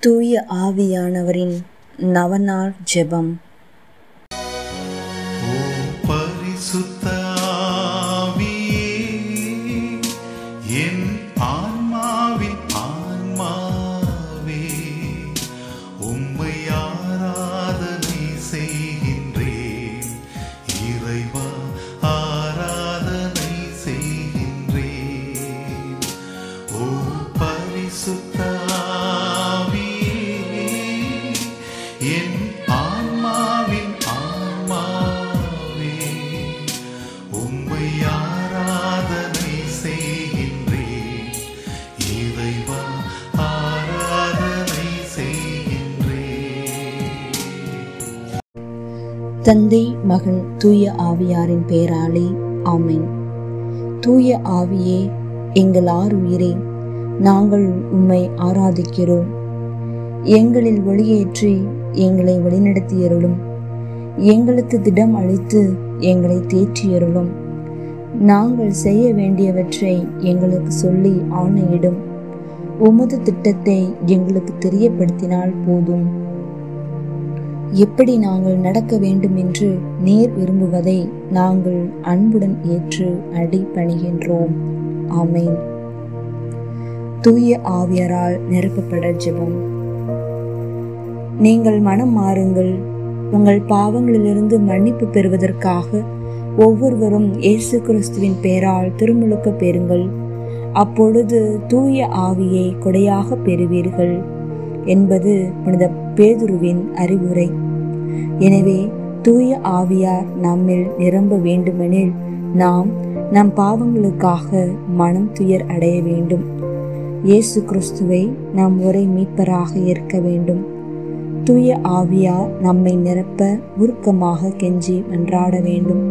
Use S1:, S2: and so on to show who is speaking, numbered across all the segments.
S1: தூய ஆவியானவரின் நவநாள் ஜெபம்.
S2: பரிசுத்த
S1: தந்தை மகன் தூய ஆவியாரின் பெயராலே ஆமேன். தூய ஆவியே எங்கள் ஆறு உயிரே நாங்கள் உம்மை ஆராதிக்கிறோம். எங்களில் ஒளியேற்றி எங்களை வழிநடத்தியருளும். எங்களுக்கு திடம் அளித்து எங்களை தேற்றியருளும். நாங்கள் செய்ய வேண்டியவற்றை எங்களுக்கு சொல்லி ஆணையிடும். உமது திட்டத்தை எங்களுக்கு தெரியப்படுத்தினால் போதும். எப்படி நாங்கள் நடக்க வேண்டும் என்று நேர் விரும்புவதை நாங்கள் அன்புடன் ஏற்று அடிபணிகின்றோம். ஆமேன். தூய ஆவியரால் நிரப்பப்பட ஜெபம். நீங்கள் மனம் மாறுங்கள். உங்கள் பாவங்களிலிருந்து மன்னிப்பு பெறுவதற்காக ஒவ்வொருவரும் இயேசு கிறிஸ்துவின் பெயரால் திருமுழுக்க பெறுங்கள். அப்பொழுது தூய ஆவியை கொடையாக பெறுவீர்கள். என்பது புனித பேதுருவின் அறிவுரை. எனவே தூய ஆவியார் நம்மில் நிரம்ப வேண்டுமெனில் நாம் நம் பாவங்களுக்காக மனம் துயர் அடைய வேண்டும். இயேசு கிறிஸ்துவை நாம் ஒரே மீட்பராக ஏற்க வேண்டும். தூய ஆவியார் நம்மை நிரப்ப உருக்கமாக கெஞ்சி மன்றாட வேண்டும்.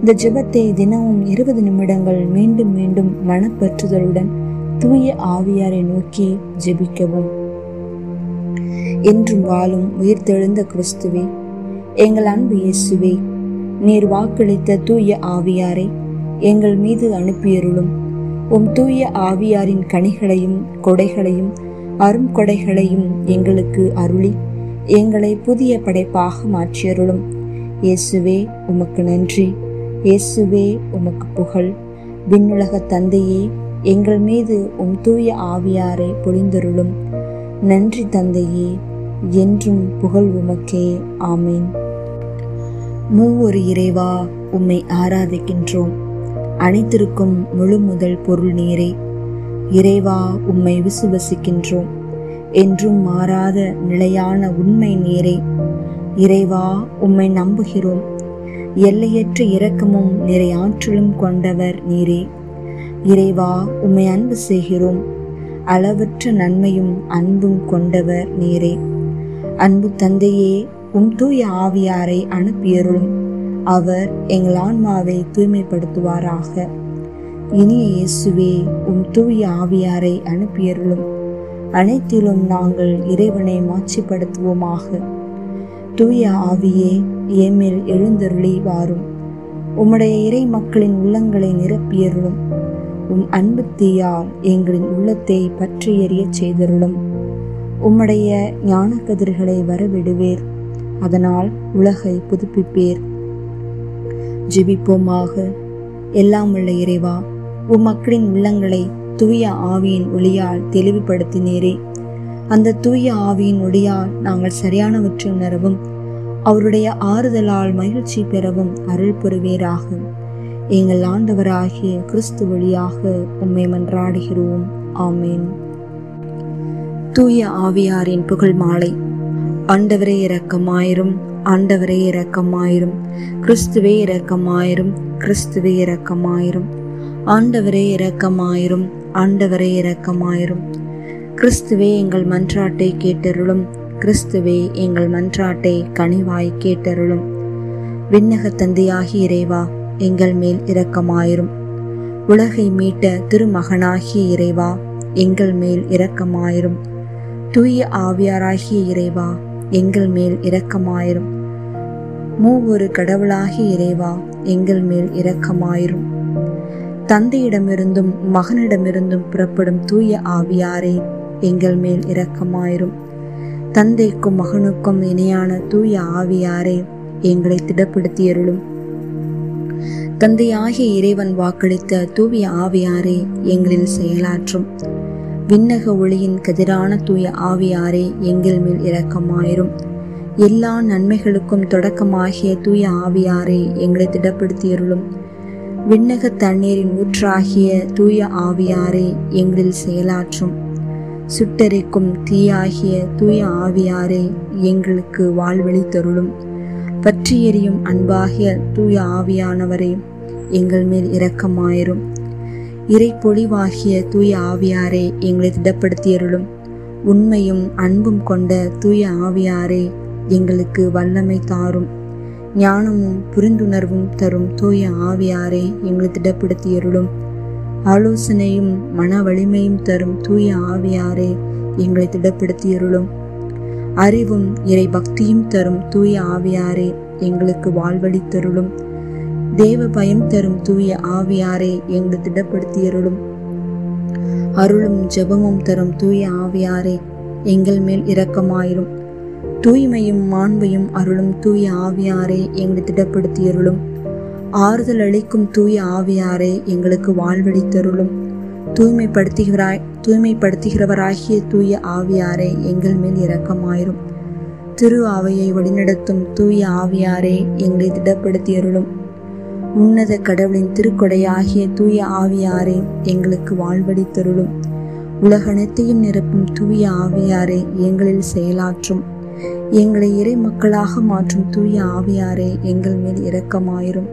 S1: இந்த ஜெபத்தை தினமும் இருபது நிமிடங்கள் மீண்டும் மீண்டும் மனப்பற்றுதலுடன் தூய ஆவியாரை நோக்கி ஜெபிக்கவும். என்றும் வாழும் உயிர்த்தெழுந்த கிறிஸ்துவே எங்கள் அன்பு இயேசுவே நீர் வாக்களித்த தூய ஆவியாரை எங்கள் மீது அனுப்பியருளும். உம் தூய ஆவியாரின் கனிகளையும் கொடைகளையும் அரும் கொடைகளையும் எங்களுக்கு அருளி எங்களை புதிய படைப்பாக மாற்றியருளும். இயேசுவே உமக்கு நன்றி. இயேசுவே உமக்கு புகழ். விண்ணுலக தந்தையே எங்கள் மீது உம் தூய ஆவியாரை பொழிந்தருளும். நன்றி தந்தையே என்றும் புகழ் உமக்கே. ஆமேன். மூவொரு இறைவா உம்மை ஆராதிக்கின்றோம். அனைத்திற்கும் முழு முதல் பொருள் நீரே. இறைவா உம்மை விசுவசிக்கின்றோம். என்றும் மாறாத நிலையான உண்மை நீரே. இறைவா உம்மை நம்புகிறோம். எல்லையற்ற இரக்கமும் நிறை ஆற்றலும் கொண்டவர் நீரே. இறைவா உம்மை அன்பு செய்கிறோம். அளவற்ற நன்மையும் அன்பும் கொண்டவர் நீரே. அன்பு தந்தையே உம் தூய ஆவியாரை அனுப்பியருளும். அவர் எங்கள் ஆன்மாவை தூய்மைப்படுத்துவாராக. இனிய இயேசுவே உம் தூய ஆவியாரை அனுப்பியருளும். அனைத்திலும் நாங்கள் இறைவனை மாட்சிப்படுத்துவோமாக. தூய ஆவியே ஏமேல் எழுந்தருளி வாரும். உம்முடைய இறை மக்களின் உள்ளங்களை நிரப்பியருளும். உம் அன்பு தீயால் எங்களின் உள்ளத்தை பற்றி எறியச் செய்தருளும். உம்முடைய ஞான கதிர்களை வரவிடுவீர். அதனால் உலகை புதுப்பிப்பேர். ஜெபிப்போமாக. எல்லாம் உள்ள இறைவா உம் மக்களின் உள்ளங்களை தூய ஆவியின் ஒளியால் தெளிவுபடுத்தினீரே. அந்த தூய ஆவியின் ஒளியால் நாங்கள் சரியானவற்றை உணரவும் அவருடைய ஆறுதலால் மகிழ்ச்சி பெறவும் அருள் புரிவீராக. எங்கள் ஆண்டவராகிய கிறிஸ்து வழியாக உம்மை மன்றாடுகிறோம். ஆமேன். தூய ஆவியாரின் புகழ் மாலை. ஆண்டவரே இரக்கமாயிரும் ஆண்டவரே இரக்கமாயிரும் கிறிஸ்துவே இரக்கமாயிரும் கிறிஸ்துவே இரக்கமாயிரும். ஆண்டவரே இரக்கமாயிரும் ஆண்டவரே இரக்கமாயிரும். கிறிஸ்துவே எங்கள் மன்றாட்டை கேட்டருளும் கிறிஸ்துவே எங்கள் மன்றாட்டை கனிவாய் கேட்டருளும். விண்ணக தந்தையாகி இறைவா எங்கள் மேல் இரக்கமாயிரும். உலகை மீட்ட திருமகனாகிய இறைவா எங்கள் மேல் இரக்கமாயிரும். தூய ஆவியாராகிய இறைவா எங்கள் மேல் இரக்கமாயிரும். மூவொரு கடவுளாகிய இறைவா எங்கள் மேல் இரக்கமாயிரும். தந்தையிடமிருந்தும் மகனிடமிருந்தும் புறப்படும் தூய ஆவியாரே எங்கள் மேல் இரக்கமாயிரும். தந்தைக்கும் மகனுக்கும் இணையான தூய ஆவியாரே எங்களை திடப்படுத்தியருளும். தந்தையாகிய இறைவன் வாக்களித்த தூய ஆவியாரே எங்களில் செயலாற்றும். விண்ணக ஒளியின் கதிரான தூய ஆவியாரே எங்கள் மேல் இரக்கமாயிரும். எல்லா நன்மைகளுக்கும் தொடக்கமாகிய தூய ஆவியாரே எங்களை திடப்படுத்தியருளும். விண்ணக தண்ணீரின் ஊற்றாகிய தூய ஆவியாரே எங்களில் செயலாற்றும். சுட்டரிக்கும் தீயாகிய தூய ஆவியாரே எங்களுக்கு வாழ்வழி தருளும் பற்றி எறியும் அன்பாகிய தூய ஆவியானவரே எங்கள் மேல் இரக்கமாயிரும். இறை பொழிவாகிய தூய ஆவியாரே எங்களை திடப்படுத்தியருளும். உண்மையும் அன்பும் கொண்ட தூய ஆவியாரே எங்களுக்கு வல்லமை தாரும். ஞானமும் புரிந்துணர்வும் தரும் தூய ஆவியாரே எங்களை திடப்படுத்தியருளும். ஆலோசனையும் மன வலிமையும் தரும் தூய ஆவியாரே எங்களை திடப்படுத்தியருளும். அறிவும் இறை பக்தியும் தரும் தூய ஆவியாரே எங்களுக்கு வாழ்வழி தருளும் தேவ பயம் தரும் தூய ஆவியாரே எங்களை திடப்படுத்தியருளும். அருளும் ஜெபமும் தரும் தூய ஆவியாரே எங்கள் மேல் இரக்கமாயிரும். தூய்மையும் மாண்பையும் அருளும் தூய ஆவியாரே எங்களை திடப்படுத்தியருளும். ஆறுதல் அளிக்கும் தூய ஆவியாரே எங்களுக்கு வாழ்வழித்தருளும் தூய்மைப்படுத்துகிறாய் தூய்மைப்படுத்துகிறவராகிய தூய ஆவியாரே எங்கள் மேல் இரக்கமாயிரும். திரு ஆவையை வழிநடத்தும் தூய ஆவியாரே எங்களை திடப்படுத்தியருளும். உன்னத கடவுளின் திருக்கொடையாகிய தூய ஆவியாரே எங்களுக்கு வாழ்வழி தருளும் உலகனைத்தையும் நிரப்பும் தூய ஆவியாரே எங்களில் செயலாற்றும். எங்களை இறை மக்களாக மாற்றும் தூய ஆவியாரே எங்கள் மேல் இரக்கமாயிரும்.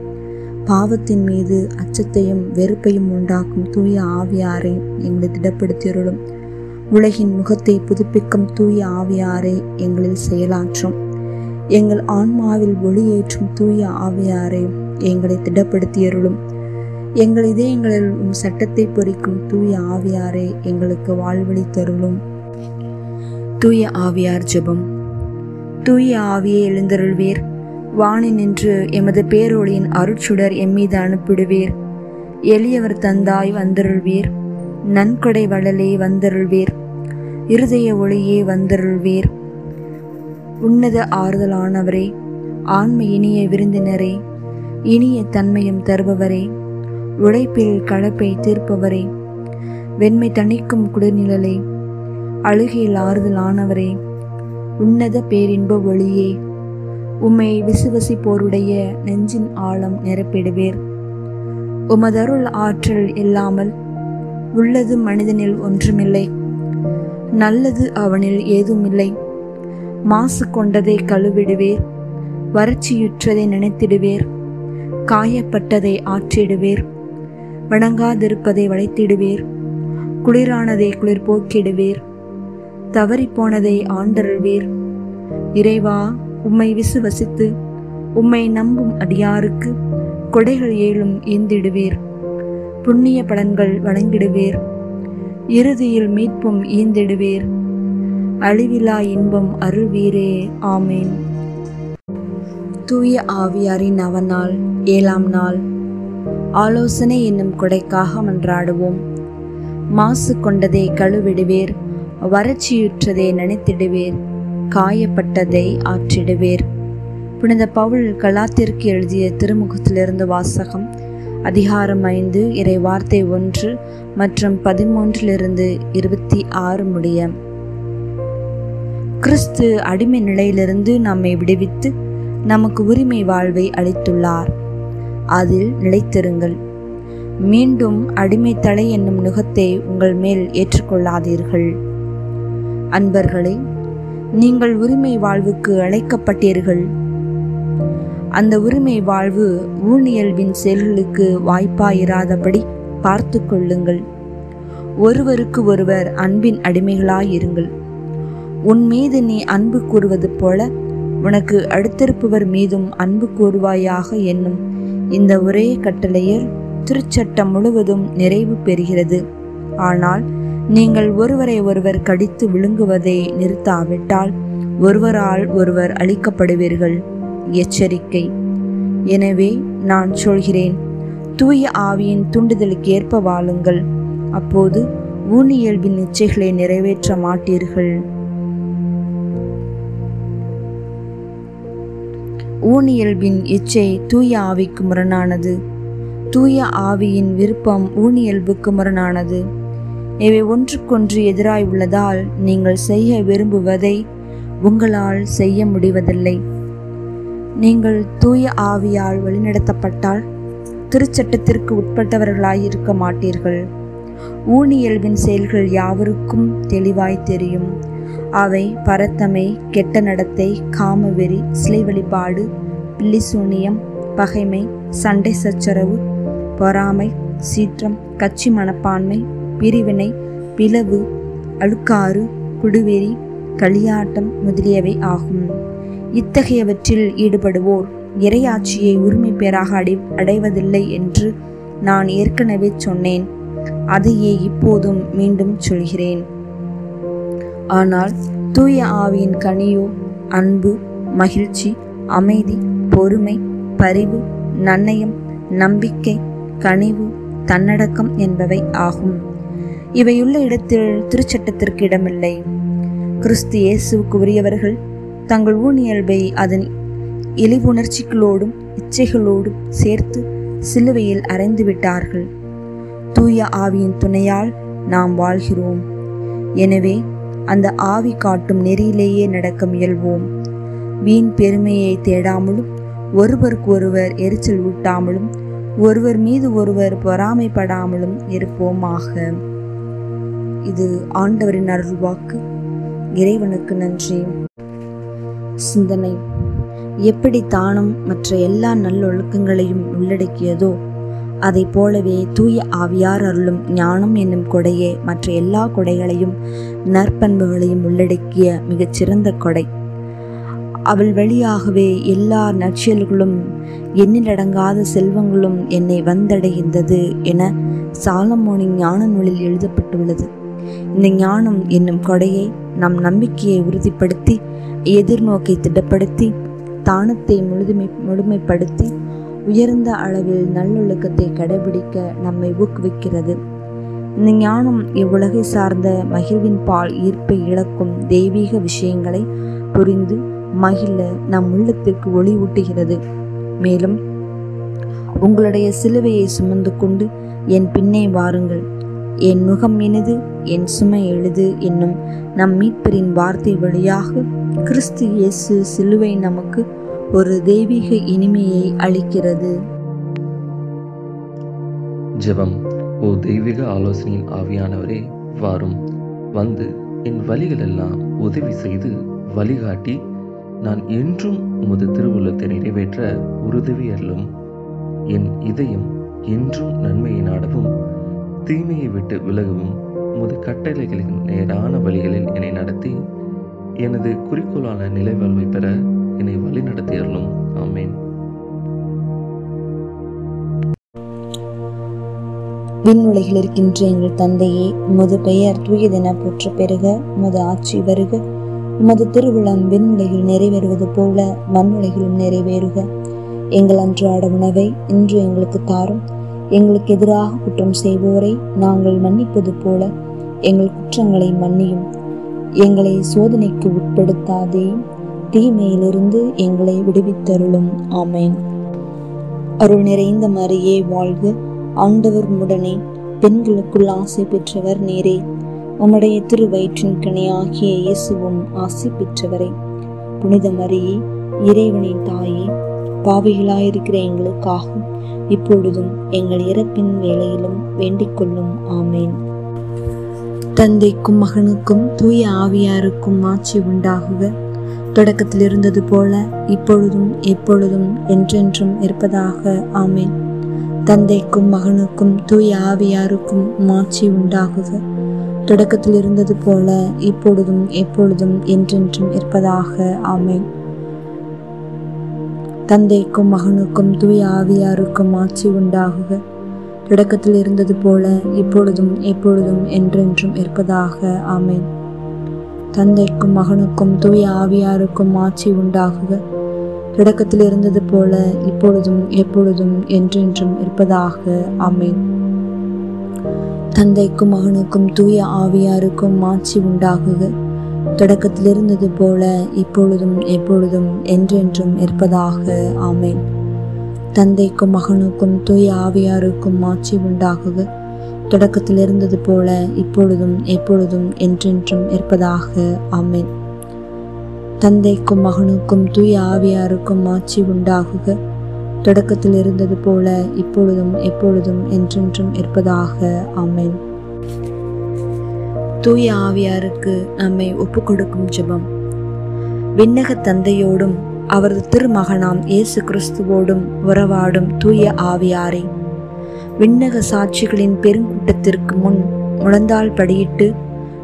S1: பாவத்தின் மீது அச்சத்தையும் வெறுப்பையும் உண்டாக்கும் தூய ஆவியாரை எங்களை திடப்படுத்தியருளும். உலகின் முகத்தை புதுப்பிக்கும் தூய ஆவியாரை எங்களில் செயலாற்றும். எங்கள் ஆன்மாவில் ஒளியேற்றும் தூய ஆவியாரை எங்களை திடப்படுத்தியருளும். எங்கள் இதயங்களில் உம் சட்டத்தை பொறிக்கும் தூய ஆவியாரே எங்களுக்கு வாழ்வழி தருளும் தூய ஆவியார் ஜெபம். தூய ஆவியை எழுந்தருள்வீர். வாணி நின்று எமது பேரொளியின் அருட்சுடர் எம்மீது அனுப்பிடுவீர். எளியவர் தந்தாய் வந்தருள்வீர். நன்கொடை வளலே வந்தருள்வீர். இருதய ஒளியே வந்தருள்வீர். உன்னத ஆறுதலானவரே ஆண்மை இனிய விருந்தினரே இனிய தன்மையும் தருபவரே உழைப்பில் கலப்பை தீர்ப்பவரே வெண்மை தணிக்கும் குளிர்நிழலே அழுகையில் ஆறுதல் ஆனவரே உன்னத பேரின்ப ஒளியே உம்மை விசுவசிப்போருடைய நெஞ்சின் ஆழம் நிரப்பிடுவேர். உமதருள் ஆற்றல் இல்லாமல் உள்ளது மனிதனில் ஒன்றுமில்லை நல்லது அவனில் ஏதுமில்லை. மாசு கொண்டதை கழுவிடுவேர் வறட்சியுற்றதை நினைத்திடுவேர். காயப்பட்டதை ஆற்றிடுவீர். வணங்காதிருப்பதை வளைத்திடுவீர். குளிரானதை குளிர் போக்கிடுவேர் தவறிப்போனதை ஆண்டருள்வீர். இறைவா உம்மை விசுவசித்து உம்மை நம்பும் அடியாருக்கு கொடைகள் ஏழும் ஈந்திடுவீர். புண்ணிய பலன்கள் வழங்கிடுவீர். இறுதியில் மீட்பும் ஈந்திடுவீர். அழிவிலா இன்பம் அருள்வீரே. ஆமேன். தூய ஆவியாரின் அவநாள் ஏழாம் நாள். ஆலோசனை என்னும் கொடைக்காக மன்றாடுவோம். மாசு கொண்டதை கழுவிடுவேர் வறட்சியுற்றதை நினைத்திடுவேர் காயப்பட்டதை ஆற்றிடுவேர். புனித பவுல் கலாத்திற்கு எழுதிய திருமுகத்திலிருந்து வாசகம் அதிகாரம் ஐந்து இறை வார்த்தை ஒன்று மற்றும் பதிமூன்றிலிருந்து இருபத்தி ஆறு முடிய. கிறிஸ்து அடிமை நிலையிலிருந்து நம்மை விடுவித்து நமக்கு உரிமை வாழ்வை அளித்துள்ளார். அதில் நிலைத்திருங்கள். மீண்டும் அடிமை தலை என்னும் நுகத்தை உங்கள் மேல் ஏற்றுக்கொள்ளாதீர்கள். அன்பர்களே நீங்கள் உரிமை வாழ்வுக்கு அழைக்கப்பட்டீர்கள். அந்த உரிமை வாழ்வு ஊனியல்வின் செயல்களுக்கு வாய்ப்பாயிராதபடி பார்த்து கொள்ளுங்கள். ஒருவருக்கு ஒருவர் அன்பின் அடிமைகளாயிருங்கள். உன் மீது நீ அன்பு கூறுவது போல உனக்கு அடுத்திருப்பவர் மீதும் அன்பு கூறுவாயாக என்னும் இந்த ஒரே கட்டளையில் திருச்சட்டம் முழுவதும் நிறைவு பெறுகிறது. ஆனால் நீங்கள் ஒருவரை ஒருவர் கடித்து விழுங்குவதை நிறுத்தாவிட்டால் ஒருவரால் ஒருவர் அழிக்கப்படுவீர்கள். எச்சரிக்கை. எனவே நான் சொல்கிறேன் தூய ஆவியின் தூண்டுதலுக்கு ஏற்ப வாழுங்கள். அப்போது ஊனியல்பின் இச்சைகளை நிறைவேற்ற மாட்டீர்கள். ஊனியல்பின் இச்சை தூய ஆவிக்கு முரணானது. தூய ஆவியின் விருப்பம் ஊனியல்புக்கு முரணானது. இவை ஒன்றுக்கொன்று எதிராய் உள்ளதால் நீங்கள் செய்ய விரும்புவதை உங்களால் செய்ய முடிவதில்லை. நீங்கள் தூய ஆவியால் வழிநடத்தப்பட்டால் திருச்சட்டத்திற்கு உட்பட்டவர்களாய் இருக்க மாட்டீர்கள். ஊனியல்பின் செயல்கள் யாவருக்கும் தெளிவாய் தெரியும். அவை பரத்தமை கெட்ட நடத்தை காமவெறி சிலை வழிபாடு பில்லிசூனியம் பகைமை சண்டை சச்சரவு பொறாமை சீற்றம் கட்சி மனப்பான்மை பிரிவினை பிளவு அழுக்காறு குடுவெறி களியாட்டம் முதலியவை ஆகும். இத்தகையவற்றில் ஈடுபடுவோர் இறையாட்சியை உரிமை பேராக அடை அடைவதில்லை என்று நான் ஏற்கனவே சொன்னேன். அதையே இப்போதும் மீண்டும் சொல்கிறேன். ஆனால் தூய ஆவியின் கனியோ அன்பு மகிழ்ச்சி அமைதி பொறுமை பரிவு நன்னயம் நம்பிக்கை கனிவு தன்னடக்கம் என்பவை ஆகும். இவையுள்ள இடத்தில் திருச்சட்டத்திற்கு இடமில்லை. கிறிஸ்து இயேசுவுக்கு உரியவர்கள் தங்கள் ஊனியல்பை அதன் இழிவுணர்ச்சிகளோடும் இச்சைகளோடும் சேர்த்து சிலுவையில் அறைந்து விட்டார்கள். தூய ஆவியின் துணையால் நாம் வாழ்கிறோம். எனவே அந்த ஆவி காட்டும் நெறியிலேயே நடக்க முயல்வோம். வீண் பெருமையை தேடாமலும் ஒருவருக்கு ஒருவர் எரிச்சல் ஊட்டாமலும் ஒருவர் மீது ஒருவர் பொறாமைப்படாமலும் இருப்போமாக. இது ஆண்டவரின் அருள்வாக்கு. இறைவனுக்கு நன்றி. சிந்தனை. எப்படி தானம் மற்ற எல்லா நல்லொழுக்கங்களையும் உள்ளடக்கியதோ அதை போலவே தூய ஆவியார் அருளும் ஞானம் என்னும் கொடையே மற்ற எல்லா கொடைகளையும் நற்பண்புகளையும் உள்ளடக்கிய மிகச்சிறந்த கொடை. அவள் வழியாகவே எல்லா நற்செயல்களும் எண்ணிலடங்காத செல்வங்களும் என்னை வந்தடைகின்றது என சாலமோனின் ஞான நூலில் எழுதப்பட்டுள்ளது. இந்த ஞானம் என்னும் கொடையை நம் நம்பிக்கையை உறுதிப்படுத்தி எதிர்நோக்கை திடப்படுத்தி தானத்தை முழுதுமை முழுமைப்படுத்தி உயர்ந்த அளவில் நல்லொழுக்கத்தை கடைபிடிக்க நம்மை ஊக்குவிக்கிறது. இந்த ஞானம் இவ்வுலகை சார்ந்த மகிழ்வின் பால் ஈர்ப்பை இழக்கும் தெய்வீக விஷயங்களை புரிந்து மகிழ நம் உள்ளத்திற்கு ஒளி ஊட்டுகிறது. மேலும் உங்களுடைய சிலுவையை சுமந்து கொண்டு என் பின்னே வாருங்கள். என் முகம் இனிது என் சுமை எழுது என்னும் நம் மீட்பரின் வார்த்தை வழியாக கிறிஸ்து இயேசு சிலுவை நமக்கு ஒரு தெய்வீக இனிமையை அளிக்கிறது.
S3: ஜெபம் ஓ தெய்வீக ஆலோசனையின் ஆவியானவரே வாரும். வந்து என் வழிகளெல்லாம் உதவி செய்து வழிகாட்டி நான் என்றும் உமது திருவுள்ளத்தை நிறைவேற்ற உறுதுவி அருளும். என் இதயம் என்றும் நன்மையை நாடவும் தீமையை விட்டு விலகவும் உமது கட்டளைகளின் நேரான வழிகளில் என்னை நடத்தி எனது குறிக்கோளான நிலைவாழ்வை பெற என்னை வழி நடத்தி அருளும் ஆமேன்.
S1: விண்ணுலகில் இருக்கின்ற எங்கள் தந்தையே உமது பெயர் தூயதென போற்ற பெருக உமது ஆட்சி வருக. உமது திருவிழம் விண்ணுலகில் நிறைவேறுவது போல மண்ணுலகிலும் நிறைவேறுக. எங்கள் அன்றாட உணவை இன்று எங்களுக்கு தாரும். எங்களுக்கு எதிராக குற்றம் செய்வோரை நாங்கள் மன்னிப்பது போல எங்கள் குற்றங்களை மன்னியும். எங்களை சோதனைக்கு உட்படுத்தாதே. தீமையிலிருந்து எங்களை விடுவித்தருளும். ஆமேன். அருள் நிறைந்த மரியே வாழ்க. ஆண்டவர் உடனே பெண்களுக்குள் ஆசை பெற்றவர் நேரே. உம்முடைய திருவயிற்றின் கனியாகிய இயேசுவும் ஆசை பெற்றவரே. புனித மரியே இறைவனின் தாயே பாவிகளாயிருக்கிற எங்களுக்காக இப்பொழுதும் எங்கள் இறப்பின் வேலையிலும் வேண்டிக் கொள்ளும் ஆமேன். தந்தைக்கும் மகனுக்கும் தூய ஆவியாருக்கும் ஆட்சி உண்டாகுக. தொடக்கத்தில் இருந்தது போல இப்பொழுதும் எப்பொழுதும் என்றென்றும் இருப்பதாக. ஆமேன். தந்தைக்கும் மகனுக்கும் தூய ஆவியாருக்கும் மாட்சி உண்டாகுக. தொடக்கத்தில் இருந்தது போல இப்பொழுதும் எப்பொழுதும் என்றென்றும் இருப்பதாக. ஆமேன். தந்தைக்கும் மகனுக்கும் தூய ஆவியாருக்கும் மாட்சி உண்டாகுக. தொடக்கத்தில் இருந்தது போல இப்பொழுதும் எப்பொழுதும் என்றென்றும் இருப்பதாக. ஆமேன். தந்தைக்கும் மகனுக்கும் தூய ஆவியாருக்கும் ஆட்சி உண்டாகுக. தொடக்கத்தில் இருந்தது போல இப்பொழுதும் எப்பொழுதும் என்றென்றும் இருப்பதாக. ஆமேன். தந்தைக்கும் மகனுக்கும் தூய ஆவியாருக்கும் ஆட்சி உண்டாகுக. தொடக்கத்தில் இருந்தது போல இப்பொழுதும் எப்பொழுதும் என்றென்றும் இருப்பதாக. ஆமேன். தந்தைக்கும் மகனுக்கும் தூய ஆவியாருக்கும் ஆட்சி உண்டாகுக. தொடக்கத்தில் இருந்தது போல இப்பொழுதும் எப்பொழுதும் என்றென்றும் இருப்பதாக. ஆமேன். தந்தைக்கும் மகனுக்கும் தூய ஆவியாருக்கும் ஆட்சி உண்டாகுக. தொடக்கத்தில் இருந்தது போல இப்பொழுதும் எப்பொழுதும் என்றென்றும் இருப்பதாக. ஆமேன். தூய ஆவியாருக்கு நம்மை ஒப்புக்கொடுக்கும் ஜெபம். விண்ணக தந்தையோடும் அவரது திருமகனாம் இயேசு கிறிஸ்துவோடும் உறவாடும் தூய ஆவியாரே. விண்ணக சாட்சிகளின் பெருங்கூட்டத்திற்கு முன் முழந்தாள் படியிட்டு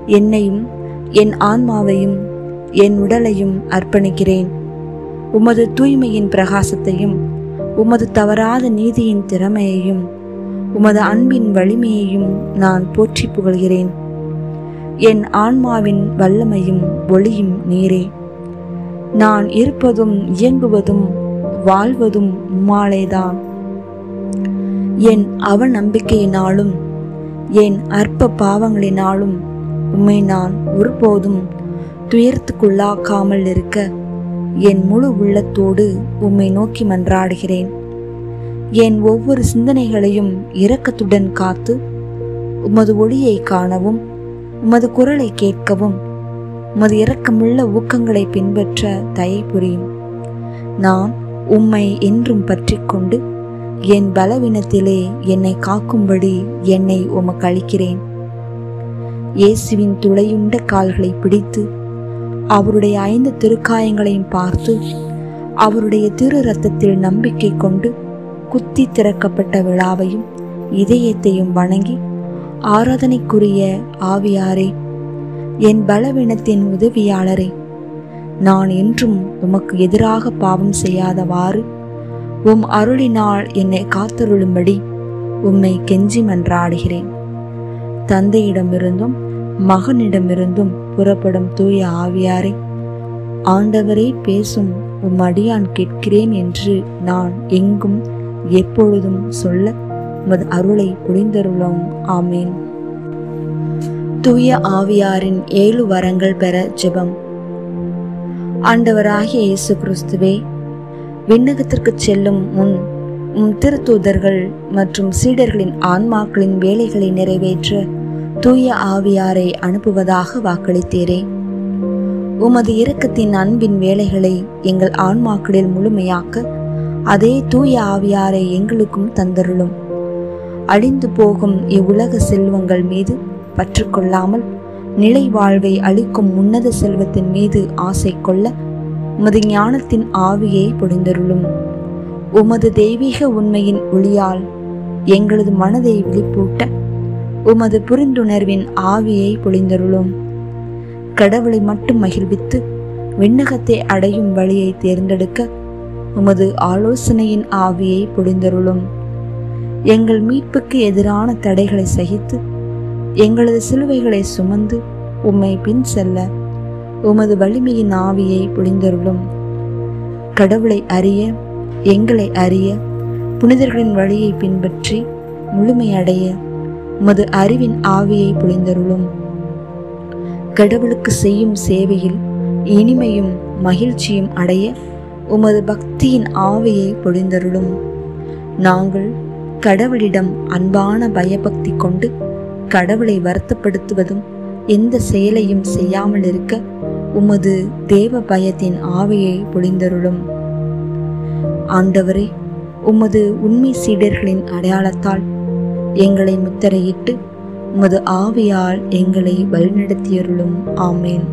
S1: என்னையும் என் ஆன்மாவையும் என் உடலையும் அர்ப்பணிக்கிறேன். உமது தூய்மையின் பிரகாசத்தையும் உமது தவறாத நீதியின் திறமையையும் உமது அன்பின் வலிமையையும் நான் போற்றி புகழ்கிறேன். என் ஆன்மாவின் வல்லமையும் ஒளியும் நீரே. நான் இருப்பதும் இயங்குவதும் வாழ்வதும் உம்மாலேதான். என் அவநம்பிக்கையினாலும் என் அற்ப பாவங்களினாலும் உம்மை நான் ஒருபோதும் துயரத்துக்குள்ளாக்காமல் இருக்க என் முழு உள்ளத்தோடு உம்மை நோக்கி மன்றாடுகிறேன். என் ஒவ்வொரு சிந்தனைகளையும் இரக்கத்துடன் காத்து உமது ஒளியை காணவும் உமது குரலை கேட்கவும் உமது இரக்கமுள்ள ஊக்கங்களை பின்பற்ற தயை புரியும் நான் உம்மை என்றும் பற்றிக்கொண்டு என் பலவீனத்திலே என்னை காக்கும்படி என்னை உமக்கு அளிக்கிறேன் இயேசுவின் துளையுண்ட கால்களை பிடித்து அவருடைய ஐந்து திருக்காயங்களையும் பார்த்து அவருடைய திரு ரத்தத்தில் நம்பிக்கை கொண்டு குத்தி திறக்கப்பட்ட விழாவையும் இதயத்தையும் வணங்கி ஆராதனைக்குரிய ஆவியாரே என் பலவீனத்தின் உதவியாளரே நான் என்றும் உமக்கு எதிராக பாவம் செய்யாதவாறு உம் அருளினால் என்னை காத்தருளும்படி உம்மை கெஞ்சி மன்றாடுகிறேன். தந்தையிடமிருந்தும் மகனிடமிருந்தும் புறப்படும் தூய ஆவியாரே ஆண்டவரே பேசும் உம் அடியான் கேட்கிறேன் என்று நான் எங்கும் எப்பொழுதும் சொல்ல உமது அருளை புரிந்தருளும். ஆமேன். தூய ஆவியாரின் ஏழு வரங்கள் பெற ஜெபம். ஆண்டவராகிய இயேசு கிறிஸ்துவே விண்ணகத்திற்கு செல்லும் முன் உம் திருத்தூதர்கள் மற்றும் சீடர்களின் ஆன்மாக்களின் வேலைகளை நிறைவேற்ற தூய ஆவியாரை அனுப்புவதாக வாக்களித்தீரே. உமது இரக்கத்தின் அன்பின் வேலைகளை எங்கள் ஆன்மாக்களில் முழுமையாக்க அதே தூய ஆவியாரை எங்களுக்கும் தந்தருளும். அழிந்து போகும் இவ்வுலக செல்வங்கள் மீது பற்றுக்கொள்ளாமல் நிலை வாழ்வை அளிக்கும் உன்னத செல்வத்தின் மீது ஆசை கொள்ள உமது ஞானத்தின் ஆவியை பொழிந்தருளும். உமது தெய்வீக உண்மையின் ஒளியால் எங்களது மனதை விழிப்பூட்ட உமது புரிந்துணர்வின் ஆவியை பொழிந்தருளும். கடவுளை மட்டும் மகிழ்வித்து விண்ணகத்தை அடையும் வழியை தேர்ந்தெடுக்க உமது ஆலோசனையின் ஆவியை பொழிந்தருளும். எங்கள் மீட்புக்கு எதிரான தடைகளை சகித்து எங்களது சிலுவைகளை சுமந்து உம்மை பின் செல்ல உமது வலிமையின் ஆவியை பொழிந்தருளும் கடவுளை அறிய எங்களை அறிய புனிதர்களின் வழியை பின்பற்றி முழுமையடைய உமது அறிவின் ஆவியை புரிந்தருளும். கடவுளுக்கு செய்யும் சேவையில் இனிமையும் மகிழ்ச்சியும் அடைய உமது பக்தியின் ஆவியை பொழிந்தருளும் நாங்கள் கடவுளிடம் அன்பான பயபக்தி கொண்டு கடவுளை வருத்தப்படுத்துவதும் எந்த செயலையும் செய்யாமல் இருக்க உமது தேவ பயத்தின் ஆவியை பொழிந்தருளும். ஆண்டவரே உமது உண்மை சீடர்களின் அடையாளத்தால் எங்களை முத்திரையிட்டு உமது ஆவியால் எங்களை வழிநடத்தியருளும். ஆமேன்.